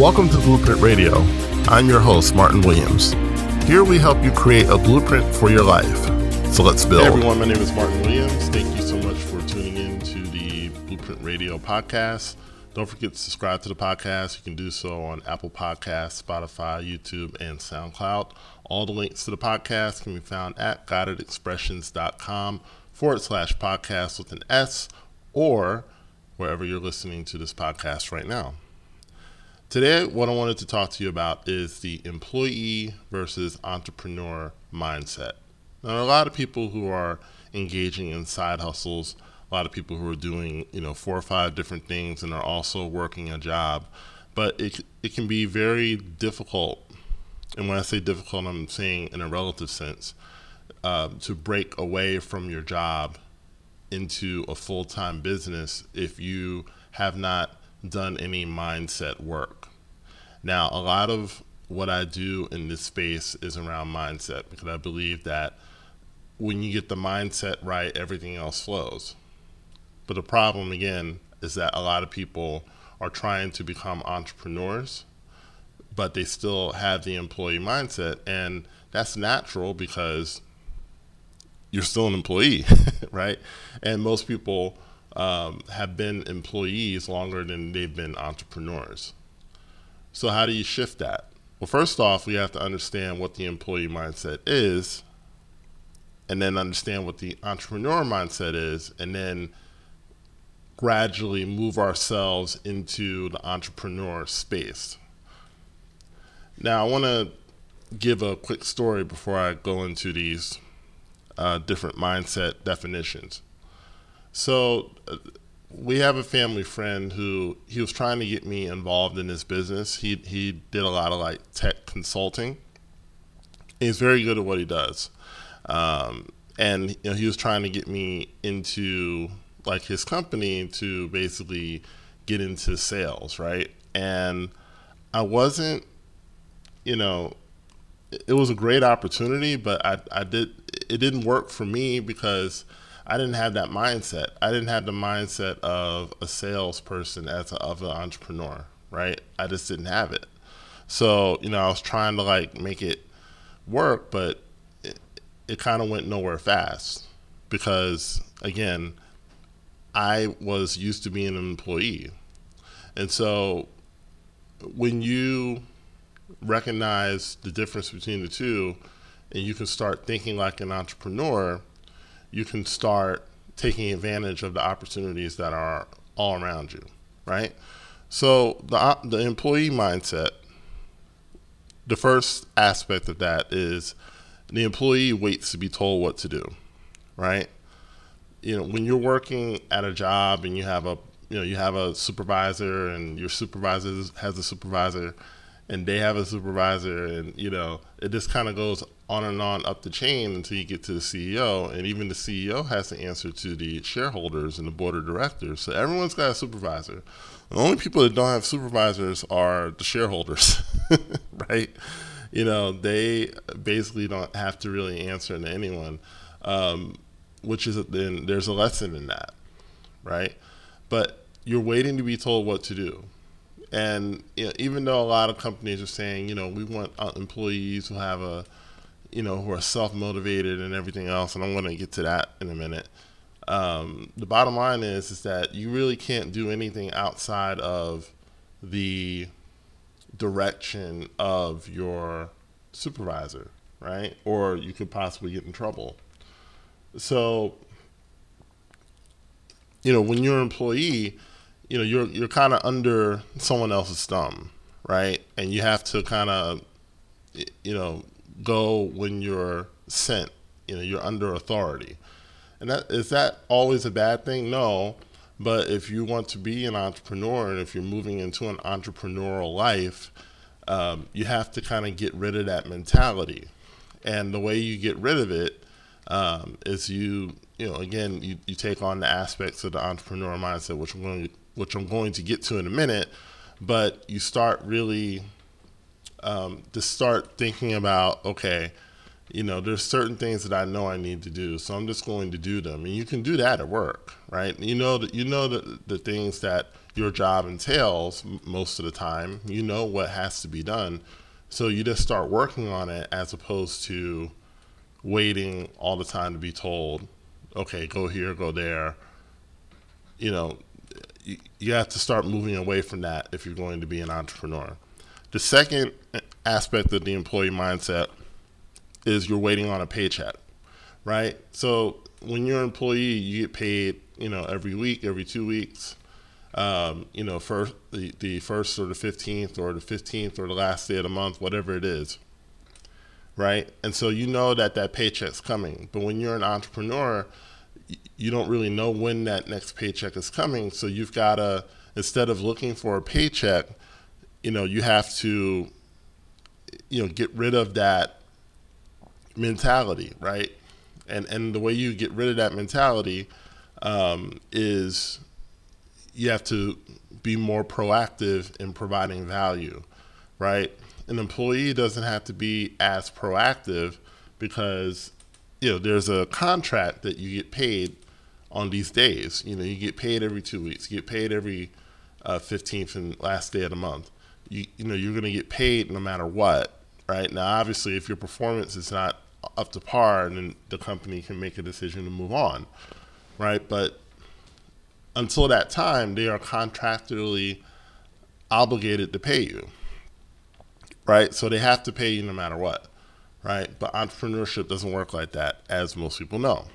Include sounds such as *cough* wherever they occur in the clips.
Welcome to Blueprint Radio. I'm your host, Martin Williams. Here we help you create a blueprint for your life. So let's build. Hey everyone, my name is Martin Williams. Thank you so much for tuning in to the Blueprint Radio podcast. Don't forget to subscribe to the podcast. You can do so on Apple Podcasts, Spotify, YouTube, and SoundCloud. All the links to the podcast can be found at guidedexpressions.com forward slash podcast with an S or wherever you're listening to this podcast right now. Today, what I wanted to talk to you about is the employee versus entrepreneur mindset. Now, there are a lot of people who are engaging in side hustles, a lot of people who are doing, you know, four or five different things and are also working a job. But it, it can be very difficult, and when I say difficult, I'm saying in a relative sense, uh, to break away from your job into a full time business if you have not done any mindset work. Now, a lot of what I do in this space is around mindset because I believe that when you get the mindset right, everything else flows. But the problem, again, is that a lot of people are trying to become entrepreneurs, but they still have the employee mindset. And that's natural because you're still an employee, *laughs* right? And most people um, have been employees longer than they've been entrepreneurs. So, how do you shift that? Well, first off, we have to understand what the employee mindset is, and then understand what the entrepreneur mindset is, and then gradually move ourselves into the entrepreneur space. Now, I want to give a quick story before I go into these uh, different mindset definitions. So, uh, we have a family friend who he was trying to get me involved in his business. He he did a lot of like tech consulting. He's very good at what he does, um, and you know, he was trying to get me into like his company to basically get into sales, right? And I wasn't, you know, it was a great opportunity, but I I did it didn't work for me because I didn't have that mindset. I didn't have the mindset of a salesperson as a, of an entrepreneur, right? I just didn't have it. So you know, I was trying to like make it work, but it, it kind of went nowhere fast because again, I was used to being an employee, and so when you recognize the difference between the two, and you can start thinking like an entrepreneur you can start taking advantage of the opportunities that are all around you, right? So the the employee mindset, the first aspect of that is the employee waits to be told what to do, right? You know, when you're working at a job and you have a you know you have a supervisor and your supervisor has a supervisor and they have a supervisor and you know it just kind of goes on and on up the chain until you get to the CEO and even the CEO has to answer to the shareholders and the board of directors. So everyone's got a supervisor. The only people that don't have supervisors are the shareholders *laughs* right? You know they basically don't have to really answer to anyone um, which is then there's a lesson in that right? But you're waiting to be told what to do. And you know, even though a lot of companies are saying, you know, we want uh, employees who have a, you know, who are self motivated and everything else, and I'm going to get to that in a minute. Um, the bottom line is is that you really can't do anything outside of the direction of your supervisor, right? Or you could possibly get in trouble. So, you know, when you're an employee, you know you're you're kind of under someone else's thumb, right? And you have to kind of you know go when you're sent. You know you're under authority, and that is that always a bad thing? No, but if you want to be an entrepreneur and if you're moving into an entrepreneurial life, um, you have to kind of get rid of that mentality. And the way you get rid of it um, is you, you know, again, you, you take on the aspects of the entrepreneur mindset, which I'm going to which I'm going to get to in a minute, but you start really um, to start thinking about okay, you know, there's certain things that I know I need to do, so I'm just going to do them. And you can do that at work, right? You know that you know the, the things that your job entails most of the time. You know what has to be done, so you just start working on it as opposed to waiting all the time to be told, okay, go here, go there. You know, you, you have to start moving away from that if you're going to be an entrepreneur. The second aspect of the employee mindset is you're waiting on a paycheck, right? So when you're an employee, you get paid, you know, every week, every two weeks. Um, you know, first the, the first or the fifteenth or the fifteenth or the last day of the month, whatever it is, right? And so you know that that paycheck's coming. But when you're an entrepreneur, you don't really know when that next paycheck is coming. So you've got to instead of looking for a paycheck, you know, you have to, you know, get rid of that mentality, right? And and the way you get rid of that mentality um, is you have to be more proactive in providing value, right? An employee doesn't have to be as proactive because you know there's a contract that you get paid on these days. You know, you get paid every two weeks. You get paid every uh, 15th and last day of the month. You you know you're going to get paid no matter what, right? Now, obviously, if your performance is not up to par, then the company can make a decision to move on, right? But until that time, they are contractually obligated to pay you, right? So they have to pay you no matter what, right? But entrepreneurship doesn't work like that, as most people know.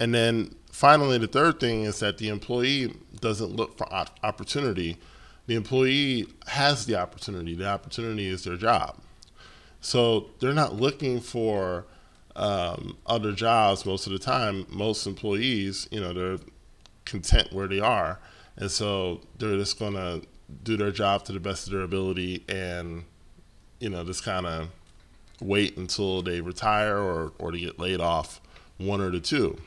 And then finally, the third thing is that the employee doesn't look for opportunity. The employee has the opportunity. The opportunity is their job. So they're not looking for um, other jobs most of the time. Most employees, you know, they're content where they are, and so they're just going to do their job to the best of their ability, and you know, just kind of wait until they retire or or to get laid off, one or the two.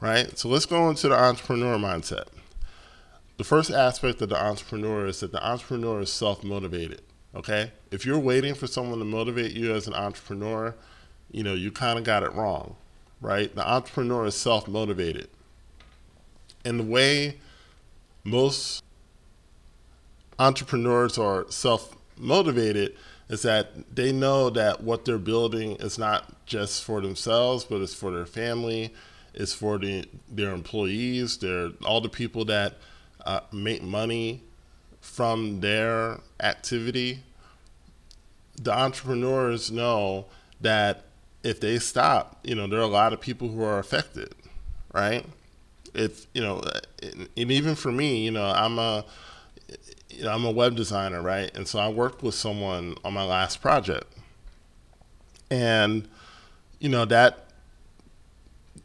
Right. So let's go into the entrepreneur mindset. The first aspect of the entrepreneur is that the entrepreneur is self motivated. Okay? If you're waiting for someone to motivate you as an entrepreneur, you know, you kind of got it wrong, right? The entrepreneur is self motivated. And the way most entrepreneurs are self motivated is that they know that what they're building is not just for themselves, but it's for their family, it's for the, their employees, their all the people that uh, make money from their activity, the entrepreneurs know that if they stop, you know, there are a lot of people who are affected, right? If you know, and even for me, you know, I'm a, you know, I'm a web designer, right? And so I worked with someone on my last project, and you know that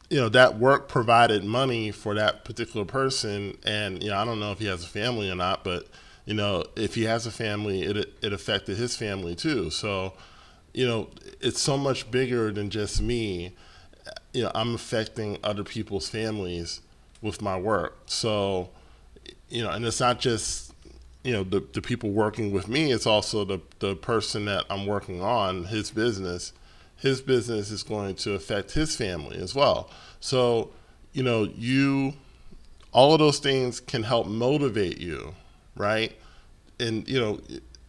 you know that work provided money for that particular person. And you know i don't know if he has a family or not but you know if he has a family it it affected his family too. So you know it's so much bigger than just me. You know i'm affecting other people's families with my work. So you know and it's not just you know the, the people working with me it's also the, the person that i'm working on his business his business is going to affect his family as well. So, you know, you, all of those things can help motivate you, right? And, you know,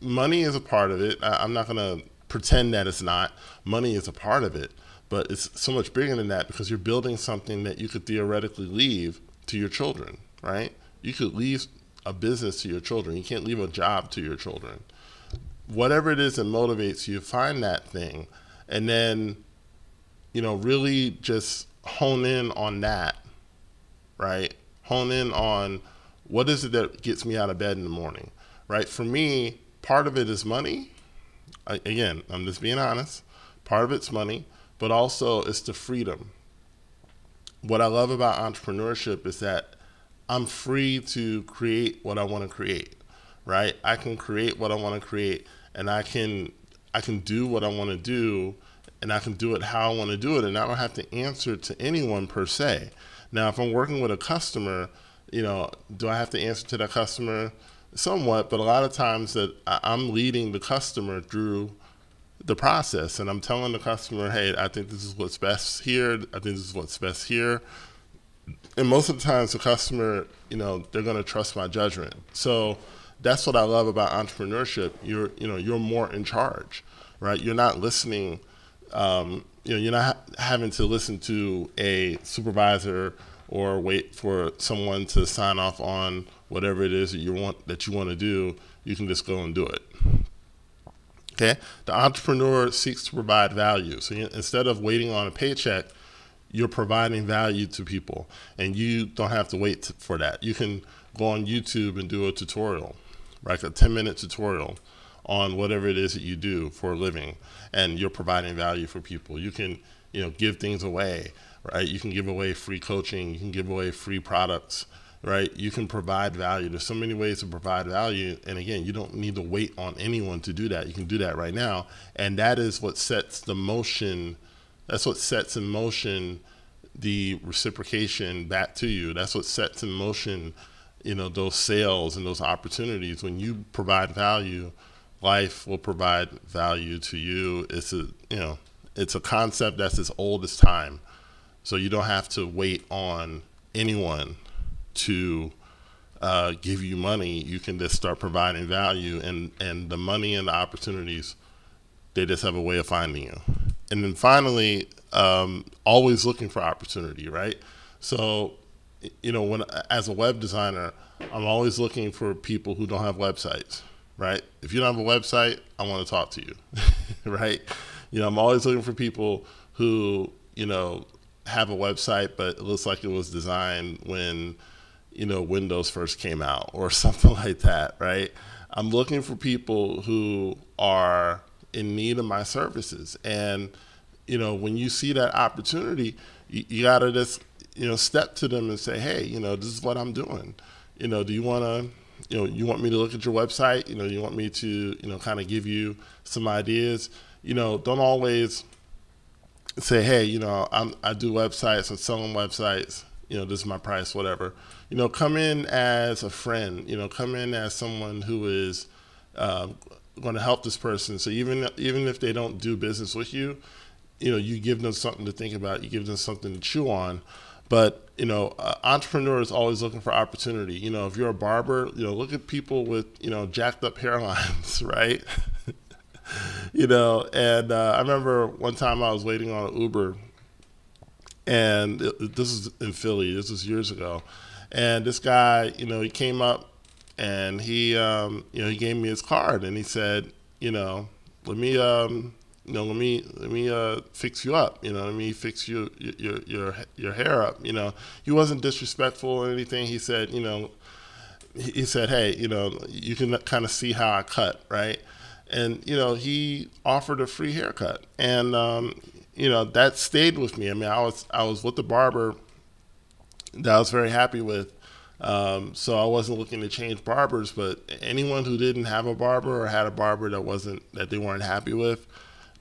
money is a part of it. I, am not going to pretend that it's not. Money is a part of it, but it's so much bigger than that because you're building something that you could theoretically leave to your children, right? You could leave a business to your children. You can't leave a job to your children. Whatever it is that motivates you, find that thing and then you know really just hone in on that right? Hone in on what is it that gets me out of bed in the morning right? For me part of it is money. Again i'm just being honest. Part of it's money but also it's the freedom. What i love about entrepreneurship is that i'm free to create what i want to create right? I can create what i want to create and i can I can do what I want to do and I can do it how I want to do it and I don't have to answer to anyone per se. Now, if I'm working with a customer, you know, do I have to answer to that customer? Somewhat, but a lot of times that I'm leading the customer through, the process and I'm telling the customer, hey, I think this is what's best here. I think this is what's best here. And most of the times the customer, you know, they're going to trust my judgment. So that's what I love about entrepreneurship. You're, you know, you're more in charge, right? You're not listening, um, you know, you're not ha- having to listen to a supervisor or wait for someone to sign off on whatever it is that you want that you want to do. You can just go and do it. Okay, the entrepreneur seeks to provide value. So you, instead of waiting on a paycheck, you're providing value to people, and you don't have to wait to, for that. You can go on YouTube and do a tutorial, like a 10 minute tutorial on whatever it is that you do for a living, and you're providing value for people. You can, you know, give things away, right? You can give away free coaching. You can give away free products right? You can provide value. There's so many ways to provide value. And again, you don't need to wait on anyone to do that. You can do that right now. And that is what sets the motion, that's what sets in motion the reciprocation back to you. That's what sets in motion, you know, those sales and those opportunities. When you provide value, life will provide value to you. It's a, you know, it's a concept that's as old as time. So you don't have to wait on anyone to uh, give you money, you can just start providing value, and and the money and the opportunities, they just have a way of finding you. And then finally, um, always looking for opportunity, right? So, you know, when as a web designer, I'm always looking for people who don't have websites, right? If you don't have a website, I want to talk to you, *laughs* right? You know, I'm always looking for people who, you know, have a website, but it looks like it was designed when you know, Windows first came out or *laughs* something like that, right? I'm looking for people who are in need of my services. And, you know, when you see that opportunity, you, you got to just, you know, step to them and say, hey, you know, this is what I'm doing. You know, do you want to, you know, you want me to look at your website? You know, you want me to, you know, kind of give you some ideas? You know, don't always say, hey, you know, I'm, I do websites, I'm selling websites, you know, this is my price, whatever you know, come in as a friend. You know, come in as someone who is uh, going to help this person. So even even if they don't do business with you, you know, you give them something to think about. You give them something to chew on. But you know, uh, entrepreneur is always looking for opportunity. You know, if you're a barber, you know, look at people with you know jacked up *laughs* hairlines, right? *laughs* you know, and uh, I remember one time I was waiting on an Uber, and it, this is in Philly. This was years ago, and this guy, you know, he came up and he, um, you know, he gave me his card and he said, you know, let me, um, you know, let me let me uh, fix you up. You know, let me fix you your your your hair up. You know, he wasn't disrespectful or anything. He said, you know, he said, hey, you know, you can kind of see how I cut, right? And you know, he offered a free haircut, and um, you know that stayed with me. I mean, I was I was with the barber that I was very happy with. Um, so I wasn't looking to change barbers, but anyone who didn't have a barber or had a barber that wasn't that they weren't happy with,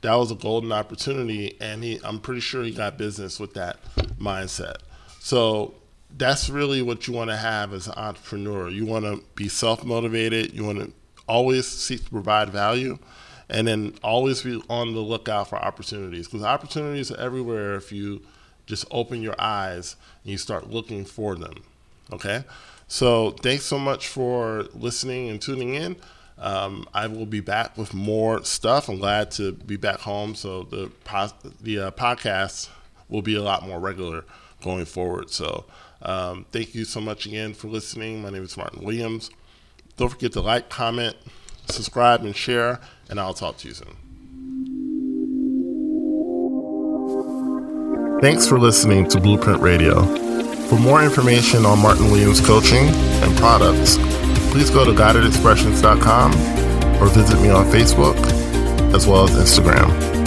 that was a golden opportunity, and he, I'm pretty sure he got business with that mindset. So that's really what you want to have as an entrepreneur. You want to be self motivated. You want to always seek to provide value, and then always be on the lookout for opportunities because opportunities are everywhere if you just open your eyes and you start looking for them. Okay? So thanks so much for listening and tuning in. Um, I will be back with more stuff. I'm glad to be back home, so the the uh, podcast will be a lot more regular going forward. So um, thank you so much again for listening. My name is Martin Williams. Don't forget to like, comment, subscribe, and share, and I'll talk to you soon. Thanks for listening to Blueprint Radio. For more information on Martin Williams coaching and products, please go to guidedexpressions.com or visit me on Facebook as well as Instagram.